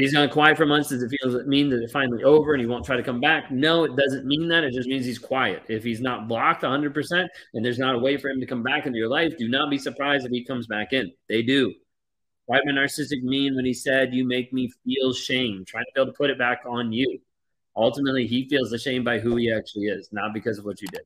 He's gone quiet for months. Does it feel mean that it's finally over and he won't try to come back? No, it doesn't mean that. It just means he's quiet. If he's not blocked 100% and there's not a way for him to come back into your life, do not be surprised if he comes back in. They do. Why did narcissistic mean when he said, You make me feel shame, trying to be able to put it back on you? Ultimately, he feels the shame by who he actually is, not because of what you did.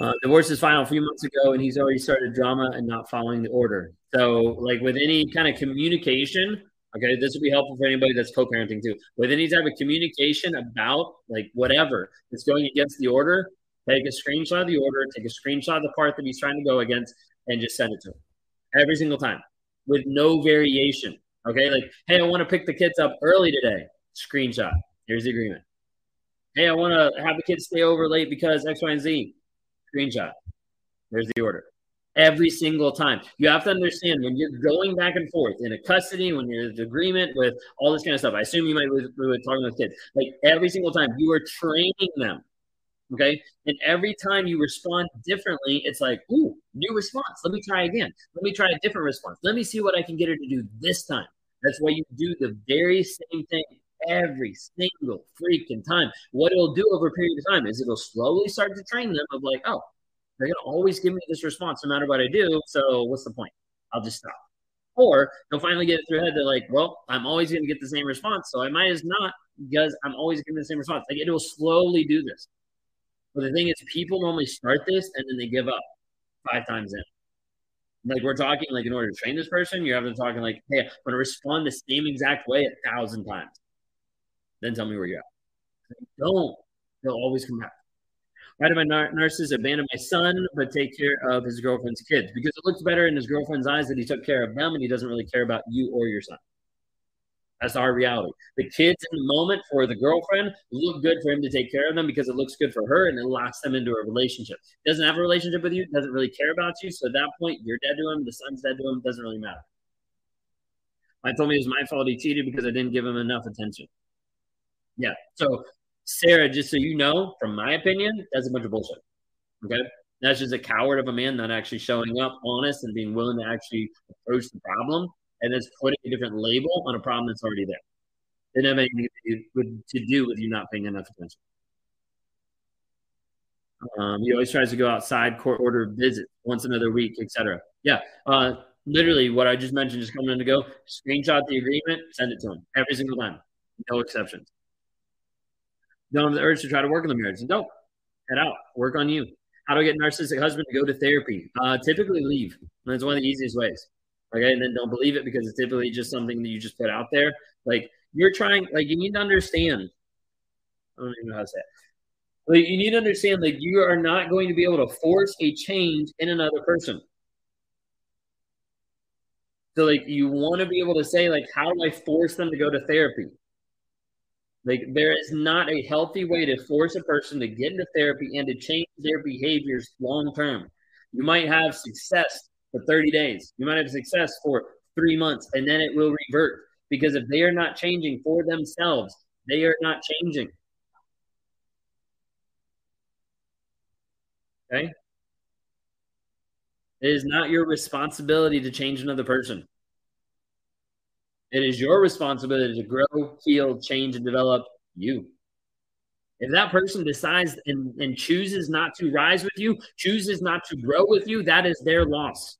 Uh, divorce is final a few months ago, and he's already started drama and not following the order. So, like with any kind of communication, okay, this would be helpful for anybody that's co-parenting too. With any type of communication about like whatever that's going against the order, take a screenshot of the order, take a screenshot of the part that he's trying to go against, and just send it to him every single time with no variation. Okay, like, hey, I want to pick the kids up early today. Screenshot. Here's the agreement. Hey, I want to have the kids stay over late because X, Y, and Z screenshot. There's the order. Every single time. You have to understand when you're going back and forth in a custody, when you're in agreement with all this kind of stuff. I assume you might be talking with kids. Like every single time, you are training them. Okay. And every time you respond differently, it's like, ooh, new response. Let me try again. Let me try a different response. Let me see what I can get her to do this time. That's why you do the very same thing every single freaking time. What it'll do over a period of time is it'll slowly start to train them of like, oh, they're gonna always give me this response no matter what I do. So what's the point? I'll just stop. Or they'll finally get it through head. They're like, well, I'm always gonna get the same response, so I might as not because I'm always getting the same response. Like it will slowly do this. But the thing is, people normally start this and then they give up five times in. Like we're talking, like in order to train this person, you have to talking like, hey, I'm gonna respond the same exact way a thousand times. Then tell me where you're at. Don't. They'll always come back. Why did my narcissist abandon my son but take care of his girlfriend's kids? Because it looks better in his girlfriend's eyes that he took care of them and he doesn't really care about you or your son. That's our reality. The kids in the moment for the girlfriend look good for him to take care of them because it looks good for her and it locks them into a relationship. Doesn't have a relationship with you, doesn't really care about you. So at that point, you're dead to him, the son's dead to him, doesn't really matter. I told me it was my fault he cheated because I didn't give him enough attention. Yeah. So Sarah, just so you know, from my opinion, that's a bunch of bullshit. Okay. That's just a coward of a man not actually showing up honest and being willing to actually approach the problem and that's putting a different label on a problem that's already there. It didn't have anything to do with you not paying enough attention. Um, he always tries to go outside court order visit once another week, etc. Yeah. Uh, literally what I just mentioned, just coming in to go screenshot the agreement, send it to him every single time. No exceptions. Don't have the urge to try to work on the marriage. And don't head out, work on you. How to get narcissistic husband to go to therapy? Uh, typically leave. That's one of the easiest ways. Okay, and then don't believe it because it's typically just something that you just put out there. Like you're trying, like you need to understand. I don't even know how to say it. Like you need to understand, like you are not going to be able to force a change in another person. So like you want to be able to say, like, how do I force them to go to therapy? Like there is not a healthy way to force a person to get into therapy and to change their behaviors long term. You might have success for 30 days. You might have success for three months, and then it will revert because if they are not changing for themselves, they are not changing. Okay? It is not your responsibility to change another person. It is your responsibility to grow, heal, change, and develop you. If that person decides and, and chooses not to rise with you, chooses not to grow with you, that is their loss.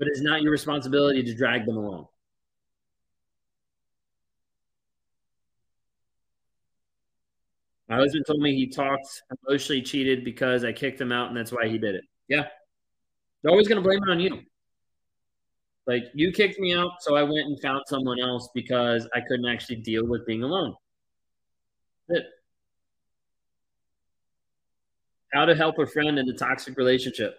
But it's not your responsibility to drag them along. My husband told me he talked emotionally cheated because I kicked him out and that's why he did it. Yeah. They're always going to blame it on you. Like you kicked me out, so I went and found someone else because I couldn't actually deal with being alone. It. How to help a friend in a toxic relationship.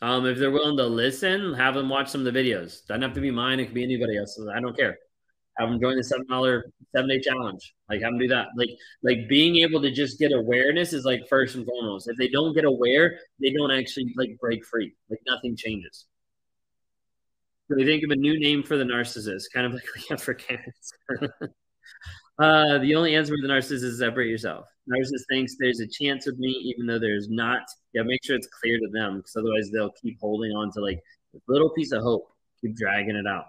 Um, if they're willing to listen, have them watch some of the videos. Doesn't have to be mine. It could be anybody else. I don't care. Have them join the seven dollar seven day challenge. Like have them do that. Like like being able to just get awareness is like first and foremost. If they don't get aware, they don't actually like break free. Like nothing changes. So think of a new name for the narcissist, kind of like we have for cancer. uh, the only answer for the narcissist is separate yourself. Narcissist thinks there's a chance of me, even though there's not. Yeah, make sure it's clear to them, because otherwise they'll keep holding on to like a little piece of hope. Keep dragging it out.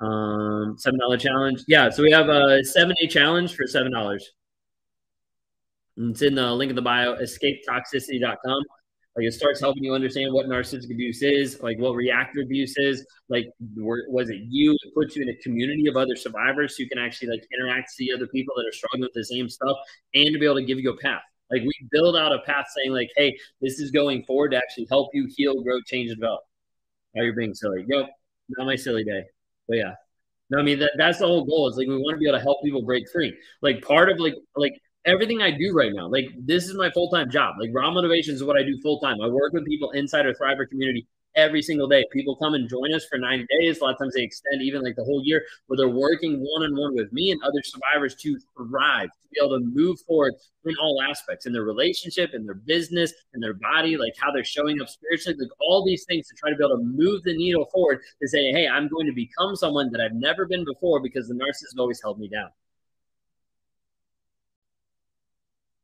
Um, seven dollar challenge. Yeah, so we have a seven day challenge for seven dollars. It's in the link in the bio, escapetoxicity.com. Like it starts helping you understand what narcissistic abuse is, like what reactive abuse is. Like, was it you? It puts you in a community of other survivors so you can actually like interact, see other people that are struggling with the same stuff, and to be able to give you a path. Like we build out a path saying like, hey, this is going forward to actually help you heal, grow, change, and develop. Now you're being silly. Yep, not my silly day. But yeah. No, I mean that that's the whole goal. Is like we want to be able to help people break free. Like part of like like everything I do right now. Like this is my full time job. Like raw motivation is what I do full time. I work with people inside our Thriver community every single day. People come and join us for 90 days. A lot of times they extend even like the whole year where they're working one on one with me and other survivors to thrive, to be able to move forward in all aspects in their relationship, in their business, in their body, like how they're showing up spiritually, like all these things to try to be able to move the needle forward to say, hey, I'm going to become someone that I've never been before because the narcissist always held me down.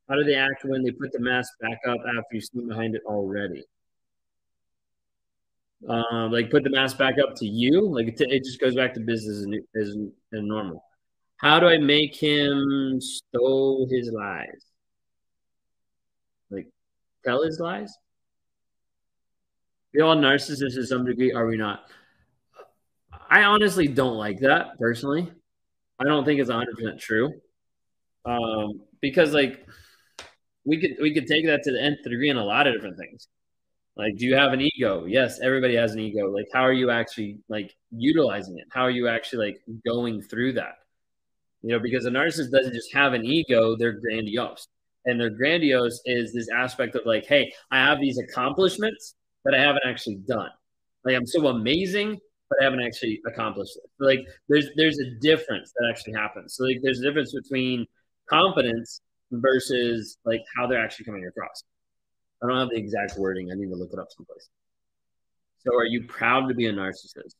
How do they act when they put the mask back up after you sneak behind it already? Um, like put the mask back up to you. Like it, it just goes back to business as, as, as normal. How do I make him stow his lies? Like tell his lies? We all narcissists to some degree, are we not? I honestly don't like that personally. I don't think it's 100% true. Um, because like we could we could take that to the nth degree in a lot of different things. Like, do you have an ego? Yes, everybody has an ego. Like, how are you actually like utilizing it? How are you actually like going through that? You know, because a narcissist doesn't just have an ego; they're grandiose, and their grandiose is this aspect of like, hey, I have these accomplishments that I haven't actually done. Like, I'm so amazing, but I haven't actually accomplished it. Like, there's there's a difference that actually happens. So, like, there's a difference between confidence versus like how they're actually coming across. I don't have the exact wording. I need to look it up someplace. So, are you proud to be a narcissist?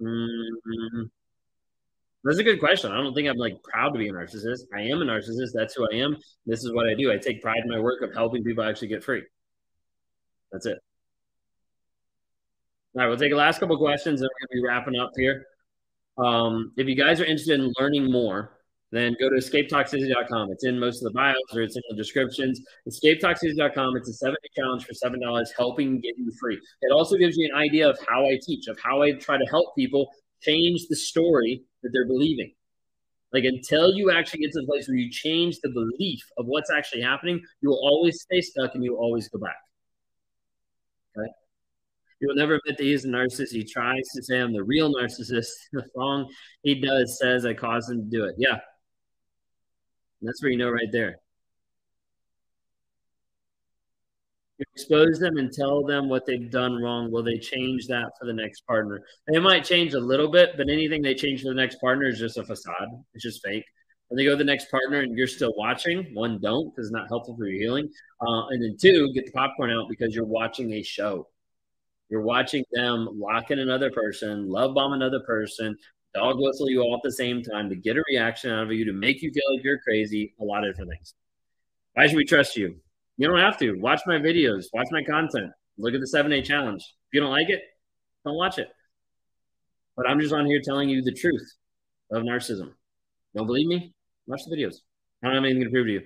Mm-hmm. That's a good question. I don't think I'm like proud to be a narcissist. I am a narcissist. That's who I am. This is what I do. I take pride in my work of helping people actually get free. That's it. All right, we'll take the last couple questions and we're going to be wrapping up here. Um, if you guys are interested in learning more, then go to escapetoxicity.com. It's in most of the bios or it's in the descriptions. Escapetoxicity.com. It's a seven day challenge for $7 helping get you free. It also gives you an idea of how I teach, of how I try to help people change the story that they're believing. Like until you actually get to the place where you change the belief of what's actually happening, you will always stay stuck and you will always go back. Okay. He will never admit that he's a narcissist. He tries to say I'm the real narcissist. The wrong he does says I caused him to do it. Yeah, that's where you know right there. You expose them and tell them what they've done wrong. Will they change that for the next partner? They might change a little bit, but anything they change for the next partner is just a facade. It's just fake. When they go to the next partner and you're still watching, one, don't because it's not helpful for your healing. Uh, and then two, get the popcorn out because you're watching a show. You're watching them lock in another person, love bomb another person, dog whistle you all at the same time to get a reaction out of you, to make you feel like you're crazy, a lot of different things. Why should we trust you? You don't have to. Watch my videos, watch my content, look at the seven day challenge. If you don't like it, don't watch it. But I'm just on here telling you the truth of narcissism. Don't believe me? Watch the videos. I don't have anything to prove to you.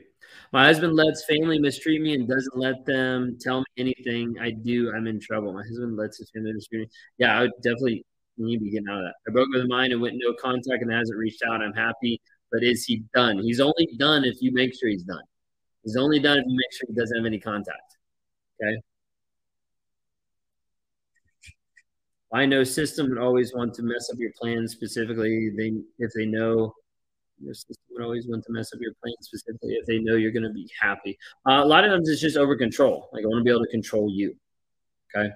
My husband lets family mistreat me and doesn't let them tell me anything I do. I'm in trouble. My husband lets his family mistreat me. Yeah, I would definitely need to get out of that. I broke with mine and went no contact and hasn't reached out. I'm happy, but is he done? He's only done if you make sure he's done. He's only done if you make sure he doesn't have any contact. Okay. I know system would always want to mess up your plans specifically. They if they know your system would always want to mess up your plans specifically if they know you're going to be happy. Uh, a lot of times it's just over control. Like I want to be able to control you. Okay.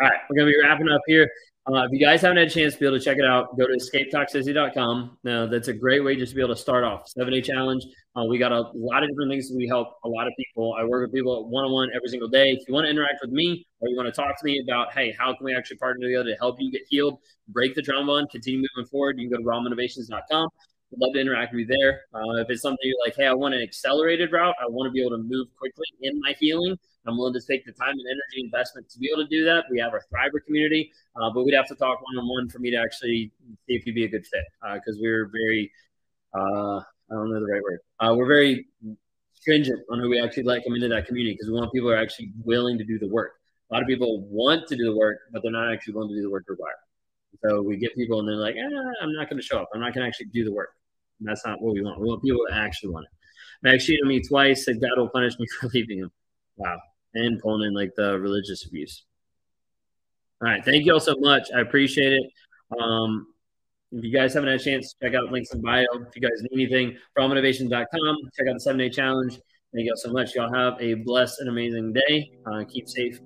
All right, we're gonna be wrapping up here. Uh, if you guys haven't had a chance to be able to check it out, go to escapetoxicity.com. Now, that's a great way just to be able to start off. Seven day challenge. Uh, we got a lot of different things. We help a lot of people. I work with people one on one every single day. If you want to interact with me or you want to talk to me about, hey, how can we actually partner together to help you get healed, break the trauma and continue moving forward, you can go to rawmotivations.com. I'd love to interact with you there. Uh, if it's something you're like, hey, I want an accelerated route, I want to be able to move quickly in my healing, I'm willing to take the time and energy investment to be able to do that. We have our Thriver community, uh, but we'd have to talk one on one for me to actually see if you'd be a good fit because uh, we're very, uh, I don't know the right word. Uh, we're very stringent on who we actually let come into that community because we want people who are actually willing to do the work. A lot of people want to do the work, but they're not actually willing to do the work required. So we get people and they're like, eh, I'm not going to show up. I'm not going to actually do the work. And that's not what we want. We want people to actually want it. Max cheated me twice. Said God will punish me for leaving him. Wow. And pulling in like the religious abuse. All right. Thank you all so much. I appreciate it. Um, if you guys haven't had a chance, check out links in bio. If you guys need anything, rawmotivation.com. Check out the seven day challenge. Thank you all so much. Y'all have a blessed and amazing day. Uh, keep safe